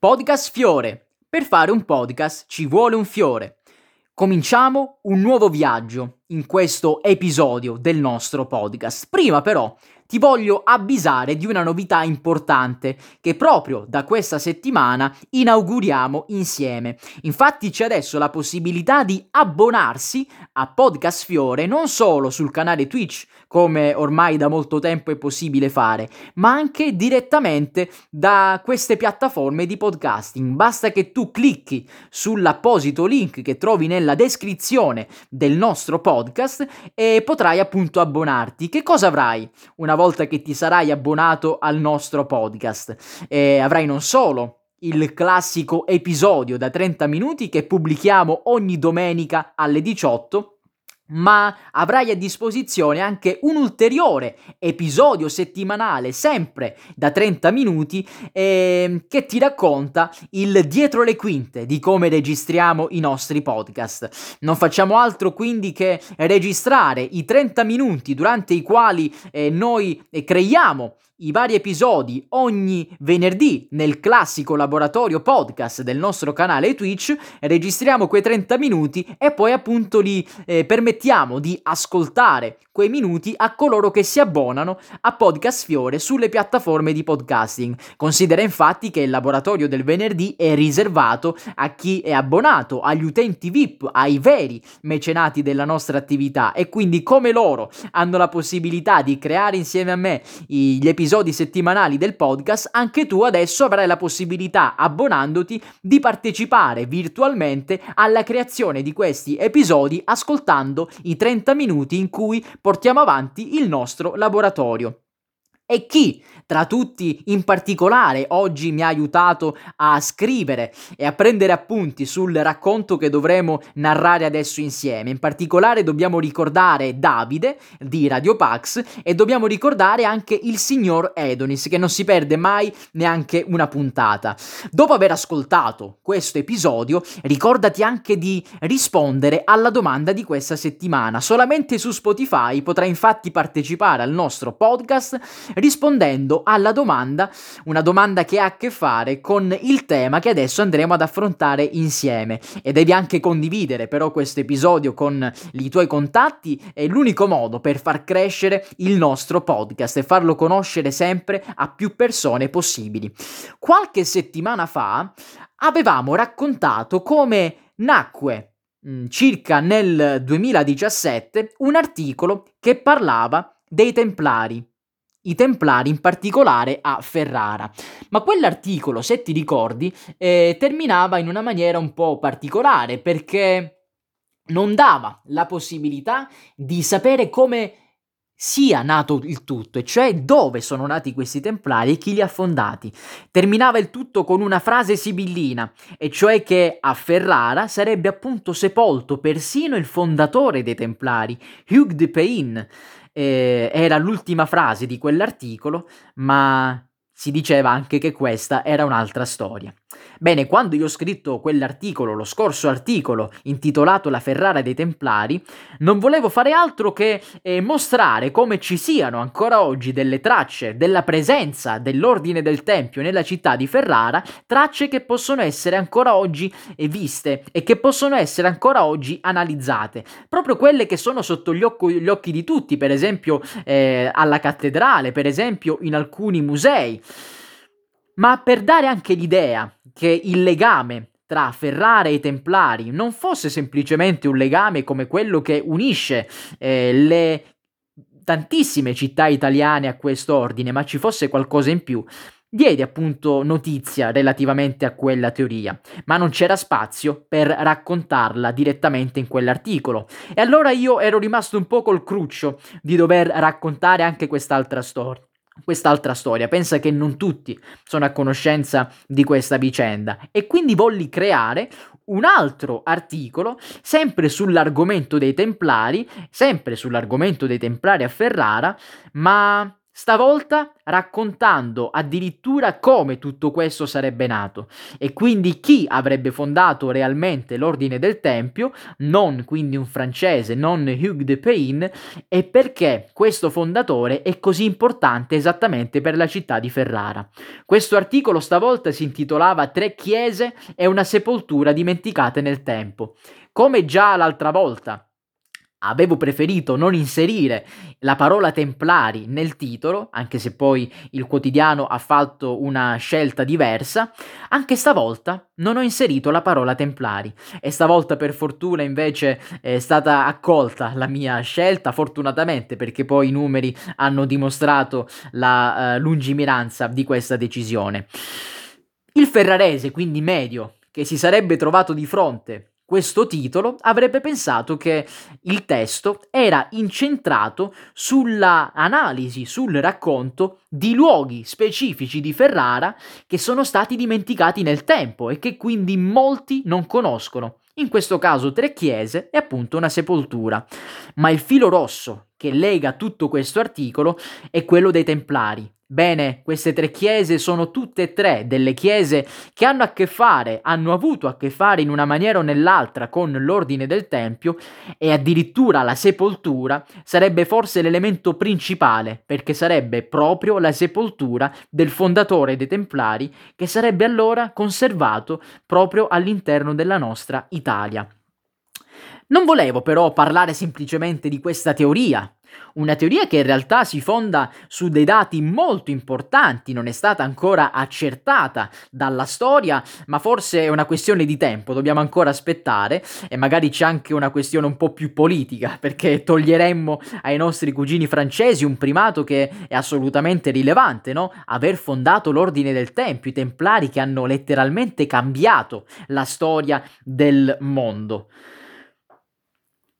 Podcast Fiore. Per fare un podcast ci vuole un fiore. Cominciamo un nuovo viaggio in questo episodio del nostro podcast. Prima però ti voglio avvisare di una novità importante che proprio da questa settimana inauguriamo insieme. Infatti c'è adesso la possibilità di abbonarsi a Podcast Fiore non solo sul canale Twitch, come ormai da molto tempo è possibile fare, ma anche direttamente da queste piattaforme di podcasting. Basta che tu clicchi sull'apposito link che trovi nella descrizione del nostro podcast e potrai appunto abbonarti. Che cosa avrai? Una volta che ti sarai abbonato al nostro podcast. E avrai non solo il classico episodio da 30 minuti che pubblichiamo ogni domenica alle 18 ma avrai a disposizione anche un ulteriore episodio settimanale, sempre da 30 minuti, eh, che ti racconta il dietro le quinte di come registriamo i nostri podcast. Non facciamo altro quindi che registrare i 30 minuti durante i quali eh, noi eh, creiamo i vari episodi ogni venerdì nel classico laboratorio podcast del nostro canale Twitch, registriamo quei 30 minuti e poi appunto li eh, permettiamo di ascoltare quei minuti a coloro che si abbonano a Podcast Fiore sulle piattaforme di podcasting. Considera infatti che il laboratorio del venerdì è riservato a chi è abbonato, agli utenti VIP, ai veri mecenati della nostra attività e quindi come loro hanno la possibilità di creare insieme a me gli episodi settimanali del podcast, anche tu adesso avrai la possibilità, abbonandoti, di partecipare virtualmente alla creazione di questi episodi ascoltando i 30 minuti in cui portiamo avanti il nostro laboratorio. E chi tra tutti in particolare oggi mi ha aiutato a scrivere e a prendere appunti sul racconto che dovremo narrare adesso insieme. In particolare dobbiamo ricordare Davide di Radio Pax e dobbiamo ricordare anche il signor Edonis che non si perde mai neanche una puntata. Dopo aver ascoltato questo episodio, ricordati anche di rispondere alla domanda di questa settimana. Solamente su Spotify potrai infatti partecipare al nostro podcast rispondendo alla domanda, una domanda che ha a che fare con il tema che adesso andremo ad affrontare insieme. E devi anche condividere però questo episodio con i tuoi contatti, è l'unico modo per far crescere il nostro podcast e farlo conoscere sempre a più persone possibili. Qualche settimana fa avevamo raccontato come nacque mm, circa nel 2017 un articolo che parlava dei Templari i Templari in particolare a Ferrara. Ma quell'articolo, se ti ricordi, eh, terminava in una maniera un po' particolare perché non dava la possibilità di sapere come sia nato il tutto, e cioè dove sono nati questi templari e chi li ha fondati. Terminava il tutto con una frase sibillina, e cioè che a Ferrara sarebbe appunto sepolto persino il fondatore dei templari, Hugues de Pain, eh, era l'ultima frase di quell'articolo, ma si diceva anche che questa era un'altra storia. Bene, quando io ho scritto quell'articolo, lo scorso articolo intitolato La Ferrara dei Templari, non volevo fare altro che eh, mostrare come ci siano ancora oggi delle tracce della presenza dell'ordine del Tempio nella città di Ferrara, tracce che possono essere ancora oggi eh, viste e che possono essere ancora oggi analizzate. Proprio quelle che sono sotto gli, occo, gli occhi di tutti, per esempio eh, alla cattedrale, per esempio in alcuni musei ma per dare anche l'idea che il legame tra Ferrara e i Templari non fosse semplicemente un legame come quello che unisce eh, le tantissime città italiane a questo ordine, ma ci fosse qualcosa in più. Diede appunto notizia relativamente a quella teoria, ma non c'era spazio per raccontarla direttamente in quell'articolo. E allora io ero rimasto un po' col cruccio di dover raccontare anche quest'altra storia quest'altra storia. Pensa che non tutti sono a conoscenza di questa vicenda e quindi volli creare un altro articolo sempre sull'argomento dei Templari, sempre sull'argomento dei Templari a Ferrara, ma stavolta raccontando addirittura come tutto questo sarebbe nato e quindi chi avrebbe fondato realmente l'ordine del Tempio, non quindi un francese, non Hugues de Payne, e perché questo fondatore è così importante esattamente per la città di Ferrara. Questo articolo stavolta si intitolava Tre chiese e una sepoltura dimenticate nel tempo. Come già l'altra volta, Avevo preferito non inserire la parola templari nel titolo, anche se poi il quotidiano ha fatto una scelta diversa, anche stavolta non ho inserito la parola templari e stavolta per fortuna invece è stata accolta la mia scelta, fortunatamente perché poi i numeri hanno dimostrato la uh, lungimiranza di questa decisione. Il ferrarese, quindi medio, che si sarebbe trovato di fronte questo titolo avrebbe pensato che il testo era incentrato sulla analisi, sul racconto di luoghi specifici di Ferrara che sono stati dimenticati nel tempo e che quindi molti non conoscono. In questo caso tre chiese e appunto una sepoltura. Ma il filo rosso che lega tutto questo articolo è quello dei Templari, Bene, queste tre chiese sono tutte e tre delle chiese che hanno a che fare, hanno avuto a che fare in una maniera o nell'altra con l'ordine del Tempio e addirittura la sepoltura sarebbe forse l'elemento principale perché sarebbe proprio la sepoltura del fondatore dei Templari che sarebbe allora conservato proprio all'interno della nostra Italia. Non volevo però parlare semplicemente di questa teoria, una teoria che in realtà si fonda su dei dati molto importanti, non è stata ancora accertata dalla storia, ma forse è una questione di tempo, dobbiamo ancora aspettare e magari c'è anche una questione un po' più politica, perché toglieremmo ai nostri cugini francesi un primato che è assolutamente rilevante, no? Aver fondato l'ordine del Tempio, i templari che hanno letteralmente cambiato la storia del mondo.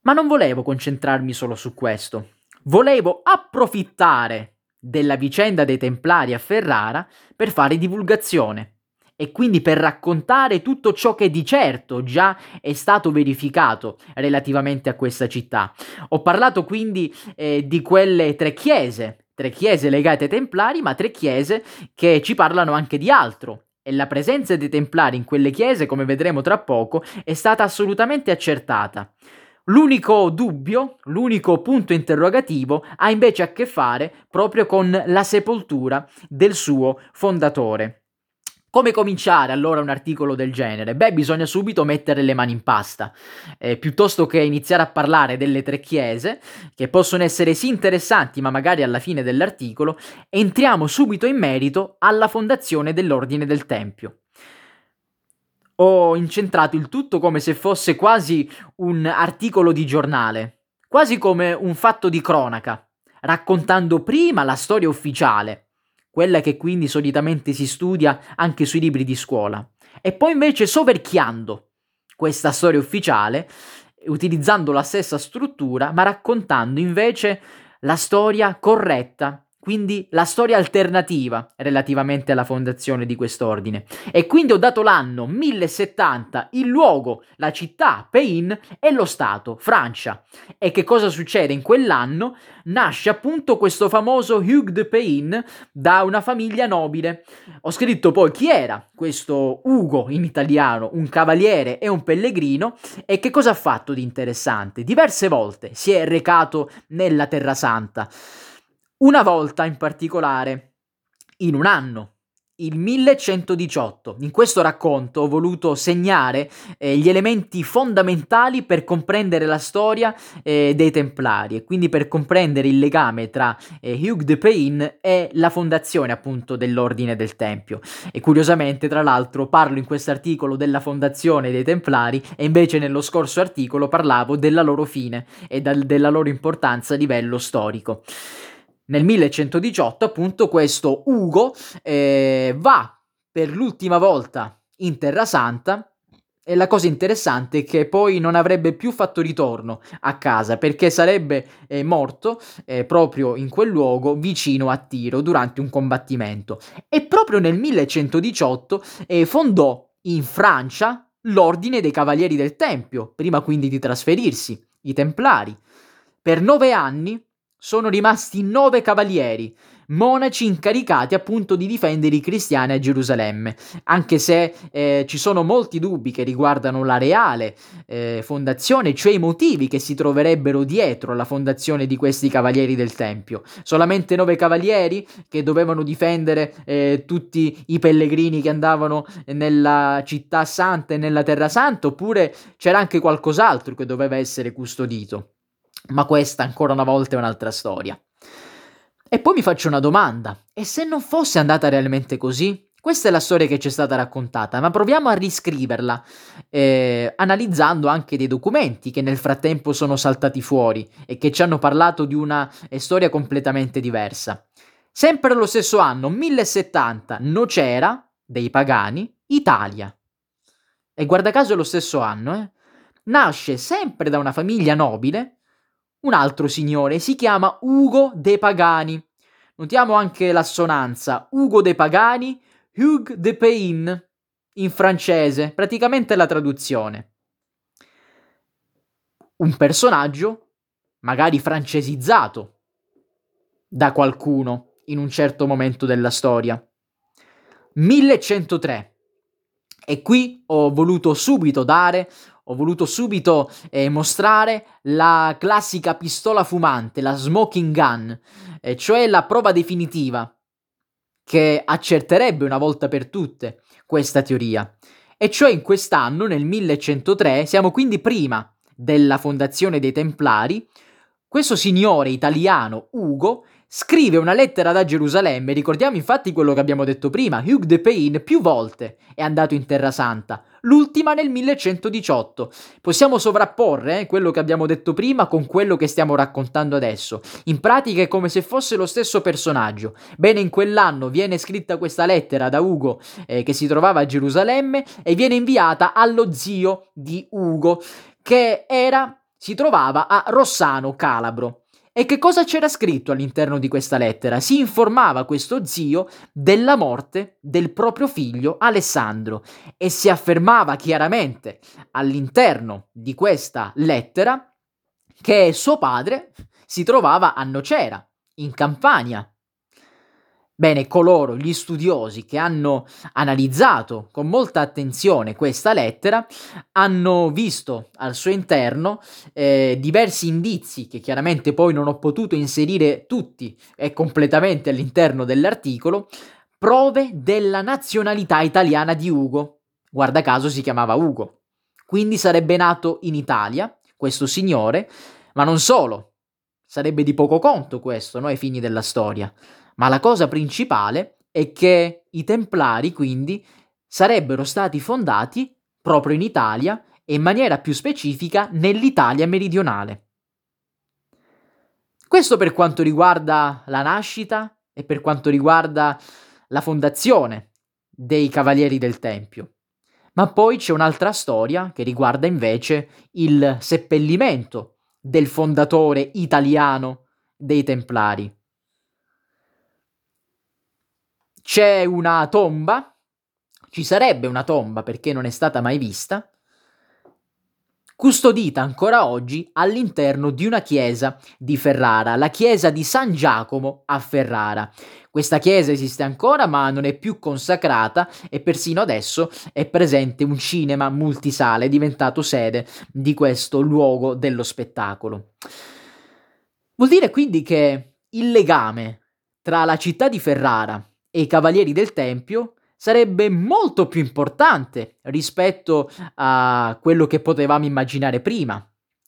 Ma non volevo concentrarmi solo su questo. Volevo approfittare della vicenda dei Templari a Ferrara per fare divulgazione e quindi per raccontare tutto ciò che di certo già è stato verificato relativamente a questa città. Ho parlato quindi eh, di quelle tre chiese, tre chiese legate ai Templari, ma tre chiese che ci parlano anche di altro. E la presenza dei Templari in quelle chiese, come vedremo tra poco, è stata assolutamente accertata. L'unico dubbio, l'unico punto interrogativo ha invece a che fare proprio con la sepoltura del suo fondatore. Come cominciare allora un articolo del genere? Beh, bisogna subito mettere le mani in pasta. Eh, piuttosto che iniziare a parlare delle tre chiese, che possono essere sì interessanti, ma magari alla fine dell'articolo, entriamo subito in merito alla fondazione dell'Ordine del Tempio ho incentrato il tutto come se fosse quasi un articolo di giornale, quasi come un fatto di cronaca, raccontando prima la storia ufficiale, quella che quindi solitamente si studia anche sui libri di scuola, e poi invece soverchiando questa storia ufficiale, utilizzando la stessa struttura, ma raccontando invece la storia corretta quindi la storia alternativa relativamente alla fondazione di quest'ordine. E quindi ho dato l'anno 1070, il luogo, la città, Pein e lo Stato, Francia. E che cosa succede in quell'anno? Nasce appunto questo famoso Hugues de Pein da una famiglia nobile. Ho scritto poi chi era questo Ugo in italiano, un cavaliere e un pellegrino, e che cosa ha fatto di interessante. Diverse volte si è recato nella Terra Santa. Una volta in particolare, in un anno, il 1118. In questo racconto ho voluto segnare eh, gli elementi fondamentali per comprendere la storia eh, dei Templari e quindi per comprendere il legame tra eh, Hugh de Payne e la fondazione appunto dell'Ordine del Tempio. E curiosamente, tra l'altro, parlo in questo articolo della fondazione dei Templari e invece nello scorso articolo parlavo della loro fine e dal, della loro importanza a livello storico nel 1118 appunto questo Ugo eh, va per l'ultima volta in Terra Santa e la cosa interessante è che poi non avrebbe più fatto ritorno a casa perché sarebbe eh, morto eh, proprio in quel luogo vicino a Tiro durante un combattimento. E proprio nel 1118 eh, fondò in Francia l'Ordine dei Cavalieri del Tempio, prima quindi di trasferirsi, i Templari. Per nove anni sono rimasti nove cavalieri, monaci incaricati appunto di difendere i cristiani a Gerusalemme, anche se eh, ci sono molti dubbi che riguardano la reale eh, fondazione, cioè i motivi che si troverebbero dietro la fondazione di questi cavalieri del Tempio. Solamente nove cavalieri che dovevano difendere eh, tutti i pellegrini che andavano nella città santa e nella terra santa, oppure c'era anche qualcos'altro che doveva essere custodito. Ma questa ancora una volta è un'altra storia. E poi mi faccio una domanda, e se non fosse andata realmente così? Questa è la storia che ci è stata raccontata, ma proviamo a riscriverla, eh, analizzando anche dei documenti che nel frattempo sono saltati fuori e che ci hanno parlato di una eh, storia completamente diversa. Sempre lo stesso anno, 1070, Nocera, dei pagani, Italia. E guarda caso è lo stesso anno, eh? Nasce sempre da una famiglia nobile un altro signore, si chiama Ugo de Pagani. Notiamo anche l'assonanza, Ugo de Pagani, Hugues de Pain, in francese, praticamente la traduzione. Un personaggio, magari francesizzato, da qualcuno in un certo momento della storia. 1103. E qui ho voluto subito dare ho voluto subito eh, mostrare la classica pistola fumante, la smoking gun, eh, cioè la prova definitiva che accerterebbe una volta per tutte questa teoria. E cioè in quest'anno, nel 1103, siamo quindi prima della fondazione dei Templari, questo signore italiano, Ugo, Scrive una lettera da Gerusalemme, ricordiamo infatti quello che abbiamo detto prima, Hugh de Pain più volte è andato in Terra Santa, l'ultima nel 1118. Possiamo sovrapporre eh, quello che abbiamo detto prima con quello che stiamo raccontando adesso. In pratica è come se fosse lo stesso personaggio. Bene, in quell'anno viene scritta questa lettera da Ugo eh, che si trovava a Gerusalemme e viene inviata allo zio di Ugo che era si trovava a Rossano Calabro. E che cosa c'era scritto all'interno di questa lettera? Si informava questo zio della morte del proprio figlio Alessandro e si affermava chiaramente all'interno di questa lettera che suo padre si trovava a Nocera, in Campania, Bene, coloro, gli studiosi che hanno analizzato con molta attenzione questa lettera, hanno visto al suo interno eh, diversi indizi che chiaramente poi non ho potuto inserire tutti e completamente all'interno dell'articolo, prove della nazionalità italiana di Ugo. Guarda caso si chiamava Ugo. Quindi sarebbe nato in Italia, questo signore, ma non solo. Sarebbe di poco conto questo, no, ai fini della storia ma la cosa principale è che i Templari quindi sarebbero stati fondati proprio in Italia e in maniera più specifica nell'Italia meridionale. Questo per quanto riguarda la nascita e per quanto riguarda la fondazione dei Cavalieri del Tempio. Ma poi c'è un'altra storia che riguarda invece il seppellimento del fondatore italiano dei Templari. C'è una tomba, ci sarebbe una tomba perché non è stata mai vista, custodita ancora oggi all'interno di una chiesa di Ferrara, la chiesa di San Giacomo a Ferrara. Questa chiesa esiste ancora ma non è più consacrata e persino adesso è presente un cinema multisale diventato sede di questo luogo dello spettacolo. Vuol dire quindi che il legame tra la città di Ferrara e i Cavalieri del Tempio sarebbe molto più importante rispetto a quello che potevamo immaginare prima.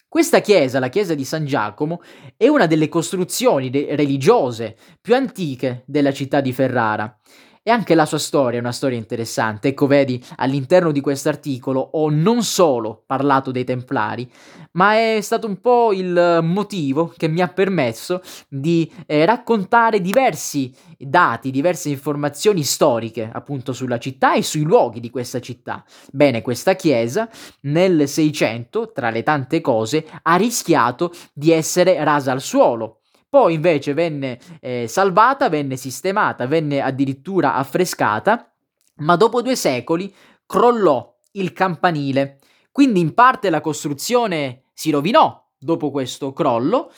Questa chiesa, la chiesa di San Giacomo, è una delle costruzioni de- religiose più antiche della città di Ferrara e anche la sua storia è una storia interessante. Ecco, vedi, all'interno di questo articolo ho non solo parlato dei Templari, ma è stato un po' il motivo che mi ha permesso di eh, raccontare diversi dati, diverse informazioni storiche appunto sulla città e sui luoghi di questa città. Bene, questa chiesa nel 600, tra le tante cose, ha rischiato di essere rasa al suolo poi invece venne eh, salvata, venne sistemata, venne addirittura affrescata, ma dopo due secoli crollò il campanile. Quindi in parte la costruzione si rovinò dopo questo crollo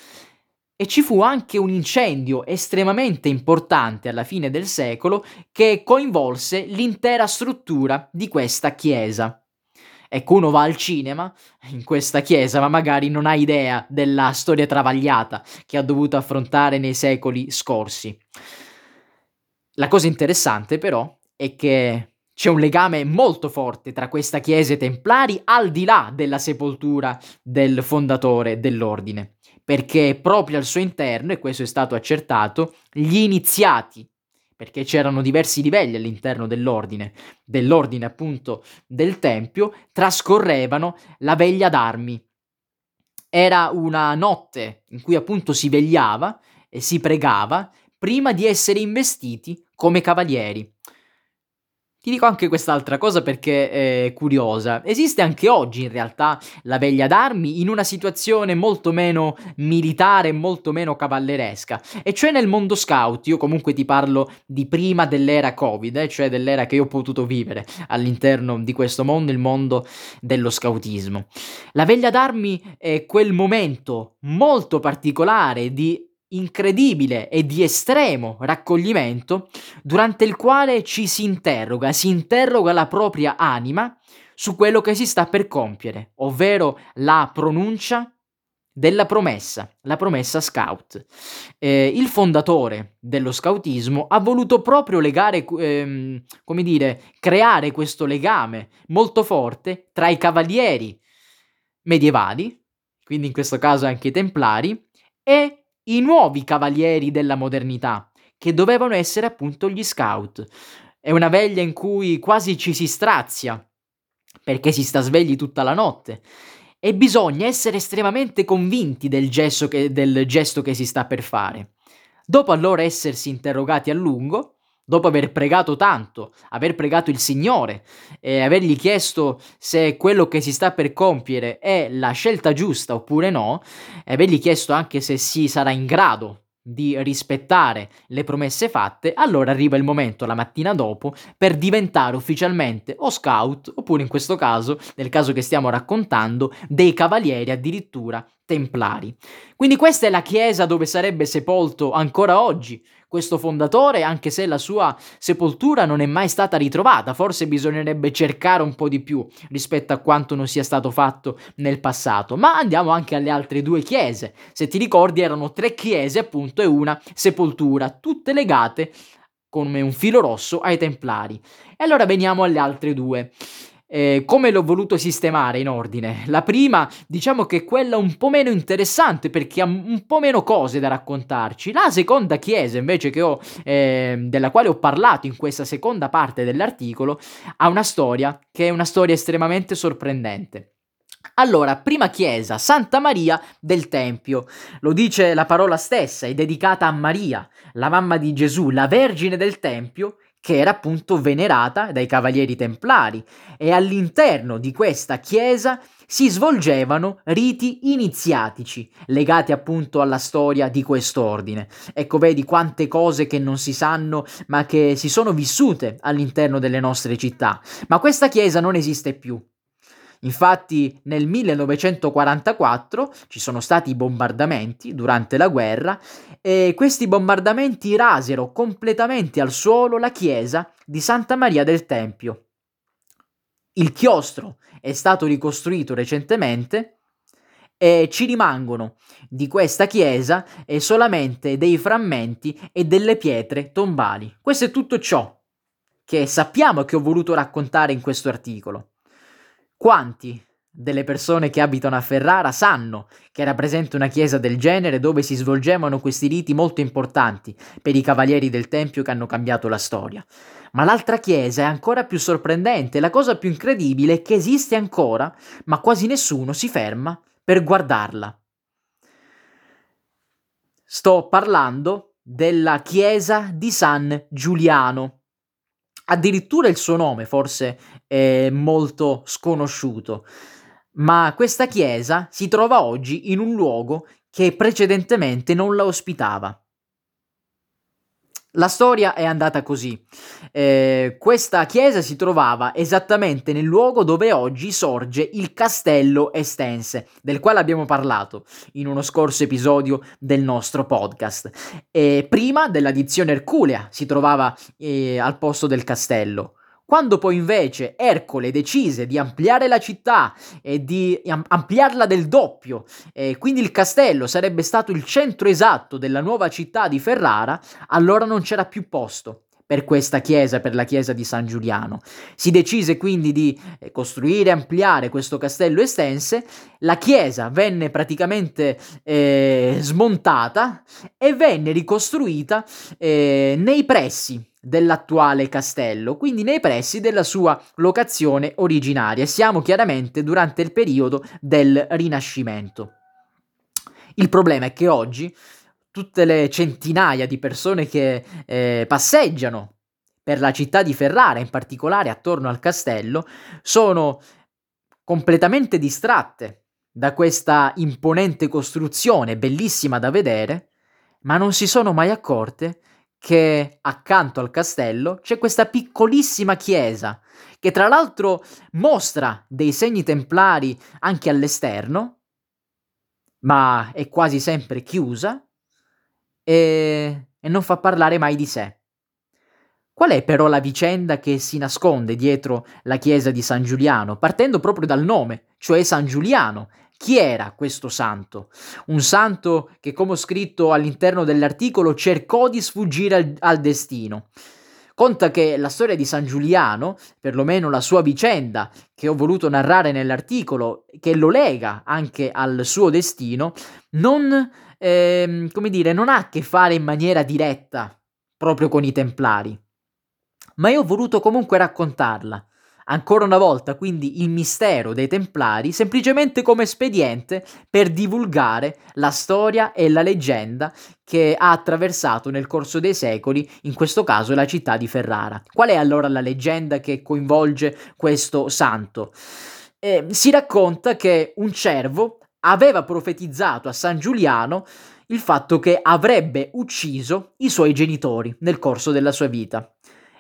e ci fu anche un incendio estremamente importante alla fine del secolo che coinvolse l'intera struttura di questa chiesa. Ecco, uno va al cinema in questa chiesa, ma magari non ha idea della storia travagliata che ha dovuto affrontare nei secoli scorsi. La cosa interessante però è che c'è un legame molto forte tra questa chiesa e i templari al di là della sepoltura del fondatore dell'ordine, perché proprio al suo interno, e questo è stato accertato, gli iniziati, perché c'erano diversi livelli all'interno dell'ordine, dell'ordine appunto del Tempio, trascorrevano la veglia d'armi. Era una notte in cui appunto si vegliava e si pregava prima di essere investiti come cavalieri. Ti dico anche quest'altra cosa perché è curiosa. Esiste anche oggi in realtà la veglia d'armi in una situazione molto meno militare, molto meno cavalleresca, e cioè nel mondo scout. Io comunque ti parlo di prima dell'era Covid, eh, cioè dell'era che io ho potuto vivere all'interno di questo mondo, il mondo dello scoutismo. La veglia d'armi è quel momento molto particolare di incredibile e di estremo raccoglimento durante il quale ci si interroga, si interroga la propria anima su quello che si sta per compiere, ovvero la pronuncia della promessa, la promessa scout. Eh, il fondatore dello scoutismo ha voluto proprio legare, ehm, come dire, creare questo legame molto forte tra i cavalieri medievali, quindi in questo caso anche i templari, e i nuovi cavalieri della modernità, che dovevano essere appunto gli scout. È una veglia in cui quasi ci si strazia, perché si sta svegli tutta la notte. E bisogna essere estremamente convinti del gesto che, del gesto che si sta per fare. Dopo allora essersi interrogati a lungo, dopo aver pregato tanto, aver pregato il Signore e avergli chiesto se quello che si sta per compiere è la scelta giusta oppure no, e avergli chiesto anche se si sarà in grado di rispettare le promesse fatte, allora arriva il momento la mattina dopo per diventare ufficialmente o scout oppure in questo caso, nel caso che stiamo raccontando, dei cavalieri addirittura templari. Quindi questa è la chiesa dove sarebbe sepolto ancora oggi questo fondatore, anche se la sua sepoltura non è mai stata ritrovata. Forse bisognerebbe cercare un po' di più rispetto a quanto non sia stato fatto nel passato. Ma andiamo anche alle altre due chiese. Se ti ricordi, erano tre chiese, appunto, e una sepoltura, tutte legate come un filo rosso ai templari. E allora veniamo alle altre due. Eh, come l'ho voluto sistemare in ordine? La prima, diciamo che è quella un po' meno interessante perché ha un po' meno cose da raccontarci. La seconda chiesa, invece, ho, eh, della quale ho parlato in questa seconda parte dell'articolo, ha una storia che è una storia estremamente sorprendente. Allora, prima chiesa, Santa Maria del Tempio. Lo dice la parola stessa, è dedicata a Maria, la mamma di Gesù, la Vergine del Tempio, che era appunto venerata dai cavalieri templari e all'interno di questa chiesa si svolgevano riti iniziatici legati appunto alla storia di quest'ordine. Ecco, vedi quante cose che non si sanno ma che si sono vissute all'interno delle nostre città. Ma questa chiesa non esiste più. Infatti nel 1944 ci sono stati bombardamenti durante la guerra e questi bombardamenti rasero completamente al suolo la chiesa di Santa Maria del Tempio. Il chiostro è stato ricostruito recentemente e ci rimangono di questa chiesa solamente dei frammenti e delle pietre tombali. Questo è tutto ciò che sappiamo che ho voluto raccontare in questo articolo. Quanti delle persone che abitano a Ferrara sanno che era presente una chiesa del genere dove si svolgevano questi riti molto importanti per i cavalieri del Tempio che hanno cambiato la storia. Ma l'altra chiesa è ancora più sorprendente, la cosa più incredibile è che esiste ancora, ma quasi nessuno si ferma per guardarla. Sto parlando della chiesa di San Giuliano Addirittura il suo nome forse è molto sconosciuto, ma questa chiesa si trova oggi in un luogo che precedentemente non la ospitava. La storia è andata così. Eh, questa chiesa si trovava esattamente nel luogo dove oggi sorge il castello Estense, del quale abbiamo parlato in uno scorso episodio del nostro podcast. E prima della dizione Erculea si trovava eh, al posto del castello. Quando poi invece Ercole decise di ampliare la città e di ampliarla del doppio, e quindi il castello sarebbe stato il centro esatto della nuova città di Ferrara, allora non c'era più posto per questa chiesa, per la chiesa di San Giuliano. Si decise quindi di eh, costruire e ampliare questo castello estense, la chiesa venne praticamente eh, smontata e venne ricostruita eh, nei pressi dell'attuale castello, quindi nei pressi della sua locazione originaria. Siamo chiaramente durante il periodo del Rinascimento. Il problema è che oggi tutte le centinaia di persone che eh, passeggiano per la città di Ferrara, in particolare attorno al castello, sono completamente distratte da questa imponente costruzione, bellissima da vedere, ma non si sono mai accorte che accanto al castello c'è questa piccolissima chiesa che tra l'altro mostra dei segni templari anche all'esterno, ma è quasi sempre chiusa e, e non fa parlare mai di sé. Qual è però la vicenda che si nasconde dietro la chiesa di San Giuliano, partendo proprio dal nome, cioè San Giuliano, chi era questo santo? Un santo che, come ho scritto all'interno dell'articolo, cercò di sfuggire al, al destino. Conta che la storia di San Giuliano, perlomeno la sua vicenda che ho voluto narrare nell'articolo, che lo lega anche al suo destino, non, eh, come dire, non ha a che fare in maniera diretta proprio con i Templari. Ma io ho voluto comunque raccontarla, Ancora una volta, quindi, il mistero dei Templari semplicemente come espediente per divulgare la storia e la leggenda che ha attraversato nel corso dei secoli, in questo caso la città di Ferrara. Qual è allora la leggenda che coinvolge questo santo? Eh, si racconta che un cervo aveva profetizzato a San Giuliano il fatto che avrebbe ucciso i suoi genitori nel corso della sua vita.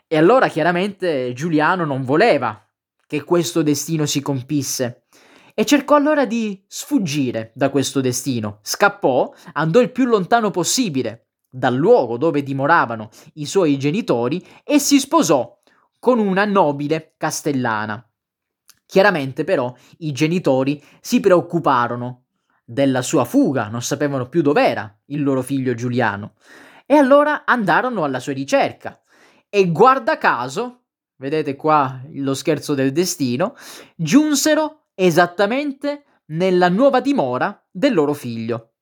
E allora chiaramente Giuliano non voleva che questo destino si compisse e cercò allora di sfuggire da questo destino. Scappò, andò il più lontano possibile dal luogo dove dimoravano i suoi genitori e si sposò con una nobile castellana. Chiaramente però i genitori si preoccuparono della sua fuga, non sapevano più dov'era il loro figlio Giuliano e allora andarono alla sua ricerca e guarda caso, vedete qua lo scherzo del destino, giunsero esattamente nella nuova dimora del loro figlio.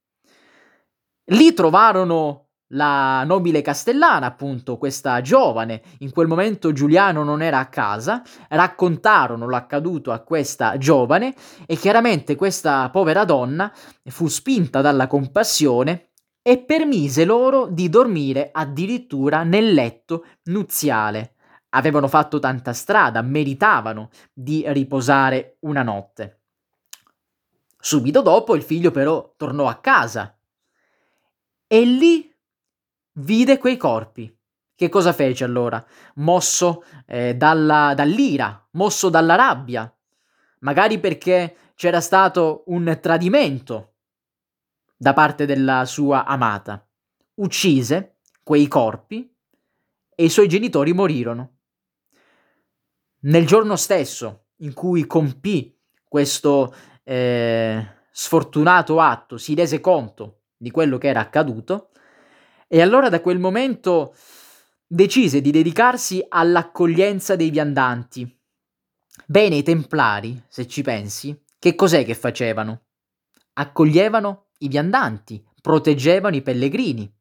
Lì trovarono la nobile castellana, appunto, questa giovane, in quel momento Giuliano non era a casa, raccontarono l'accaduto a questa giovane e chiaramente questa povera donna fu spinta dalla compassione e permise loro di dormire addirittura nel letto nuziale. Avevano fatto tanta strada, meritavano di riposare una notte. Subito dopo il figlio però tornò a casa e lì vide quei corpi. Che cosa fece allora? Mosso eh, dalla, dall'ira, mosso dalla rabbia, magari perché c'era stato un tradimento da parte della sua amata. Uccise quei corpi e i suoi genitori morirono. Nel giorno stesso in cui compì questo eh, sfortunato atto, si rese conto di quello che era accaduto e allora da quel momento decise di dedicarsi all'accoglienza dei viandanti. Bene, i templari, se ci pensi, che cos'è che facevano? Accoglievano i viandanti, proteggevano i pellegrini.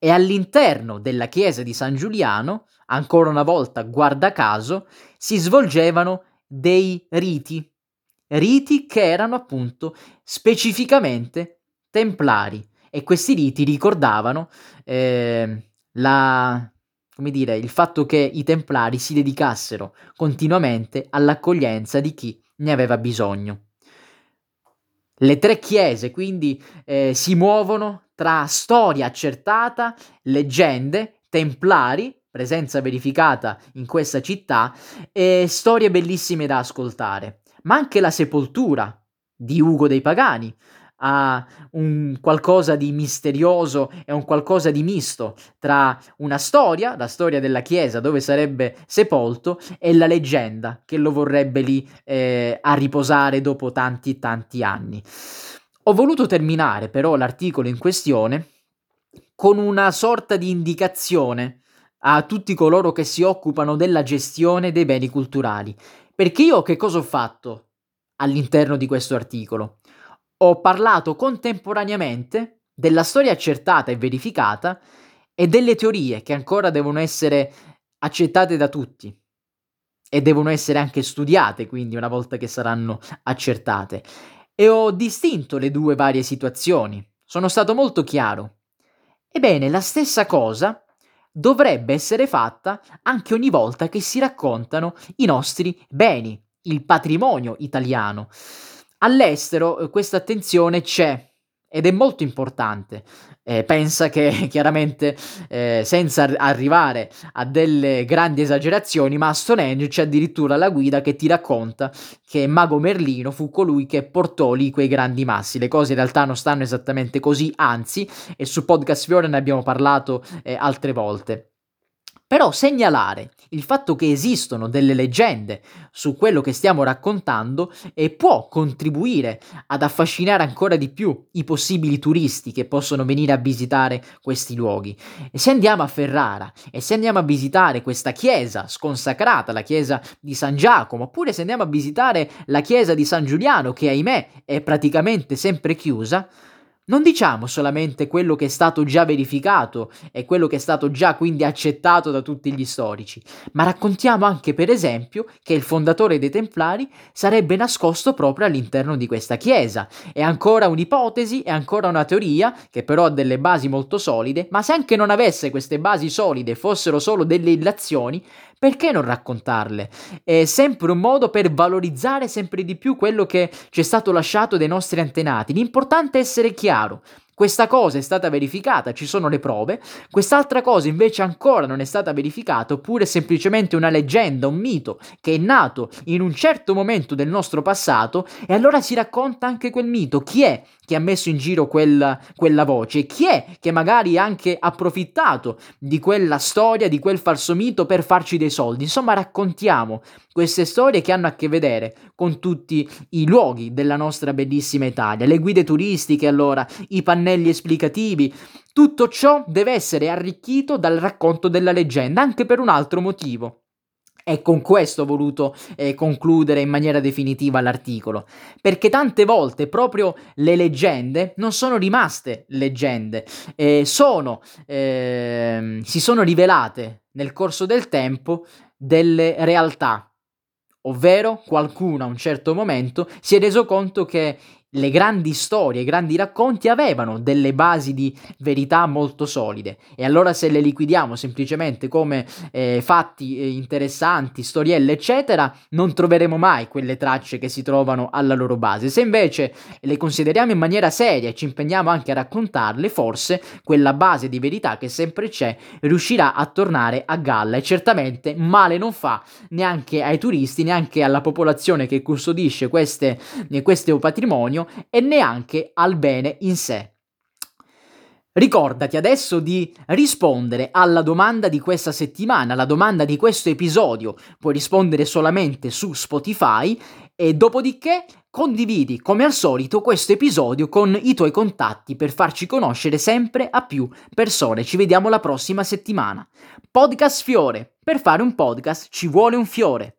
E all'interno della chiesa di San Giuliano, ancora una volta guarda caso, si svolgevano dei riti, riti che erano appunto specificamente templari e questi riti ricordavano eh, la, dire, il fatto che i templari si dedicassero continuamente all'accoglienza di chi ne aveva bisogno. Le tre chiese quindi eh, si muovono tra storia accertata, leggende templari, presenza verificata in questa città, e storie bellissime da ascoltare, ma anche la sepoltura di Ugo dei Pagani, ha un qualcosa di misterioso e un qualcosa di misto tra una storia, la storia della chiesa dove sarebbe sepolto, e la leggenda che lo vorrebbe lì eh, a riposare dopo tanti tanti anni. Ho voluto terminare però l'articolo in questione con una sorta di indicazione a tutti coloro che si occupano della gestione dei beni culturali. Perché io che cosa ho fatto all'interno di questo articolo? Ho parlato contemporaneamente della storia accertata e verificata e delle teorie che ancora devono essere accettate da tutti e devono essere anche studiate, quindi una volta che saranno accertate. E ho distinto le due varie situazioni. Sono stato molto chiaro. Ebbene, la stessa cosa dovrebbe essere fatta anche ogni volta che si raccontano i nostri beni, il patrimonio italiano. All'estero eh, questa attenzione c'è ed è molto importante. Eh, pensa che chiaramente, eh, senza ar- arrivare a delle grandi esagerazioni, ma a Stonehenge c'è addirittura la guida che ti racconta che Mago Merlino fu colui che portò lì quei grandi massi. Le cose in realtà non stanno esattamente così, anzi, e su Podcast Fiore ne abbiamo parlato eh, altre volte. Però segnalare il fatto che esistono delle leggende su quello che stiamo raccontando e può contribuire ad affascinare ancora di più i possibili turisti che possono venire a visitare questi luoghi. E se andiamo a Ferrara e se andiamo a visitare questa chiesa sconsacrata, la chiesa di San Giacomo, oppure se andiamo a visitare la chiesa di San Giuliano, che ahimè è praticamente sempre chiusa, non diciamo solamente quello che è stato già verificato e quello che è stato già quindi accettato da tutti gli storici, ma raccontiamo anche per esempio che il fondatore dei Templari sarebbe nascosto proprio all'interno di questa chiesa. È ancora un'ipotesi, è ancora una teoria che però ha delle basi molto solide, ma se anche non avesse queste basi solide, fossero solo delle illazioni, perché non raccontarle? È sempre un modo per valorizzare sempre di più quello che ci è stato lasciato dai nostri antenati. L'importante è essere chiaro. Questa cosa è stata verificata, ci sono le prove, quest'altra cosa invece ancora non è stata verificata, oppure semplicemente una leggenda, un mito che è nato in un certo momento del nostro passato e allora si racconta anche quel mito. Chi è che ha messo in giro quella, quella voce? Chi è che magari ha anche approfittato di quella storia, di quel falso mito per farci dei soldi? Insomma, raccontiamo queste storie che hanno a che vedere con tutti i luoghi della nostra bellissima Italia, le guide turistiche allora, i pannelli esplicativi, tutto ciò deve essere arricchito dal racconto della leggenda, anche per un altro motivo. E con questo ho voluto eh, concludere in maniera definitiva l'articolo, perché tante volte proprio le leggende non sono rimaste leggende, eh, sono, eh, si sono rivelate nel corso del tempo delle realtà, ovvero qualcuno a un certo momento si è reso conto che le grandi storie, i grandi racconti avevano delle basi di verità molto solide e allora se le liquidiamo semplicemente come eh, fatti eh, interessanti, storielle eccetera, non troveremo mai quelle tracce che si trovano alla loro base. Se invece le consideriamo in maniera seria e ci impegniamo anche a raccontarle, forse quella base di verità che sempre c'è riuscirà a tornare a galla e certamente male non fa neanche ai turisti, neanche alla popolazione che custodisce queste, questo patrimonio e neanche al bene in sé. Ricordati adesso di rispondere alla domanda di questa settimana, alla domanda di questo episodio. Puoi rispondere solamente su Spotify e dopodiché condividi come al solito questo episodio con i tuoi contatti per farci conoscere sempre a più persone. Ci vediamo la prossima settimana. Podcast Fiore. Per fare un podcast ci vuole un fiore.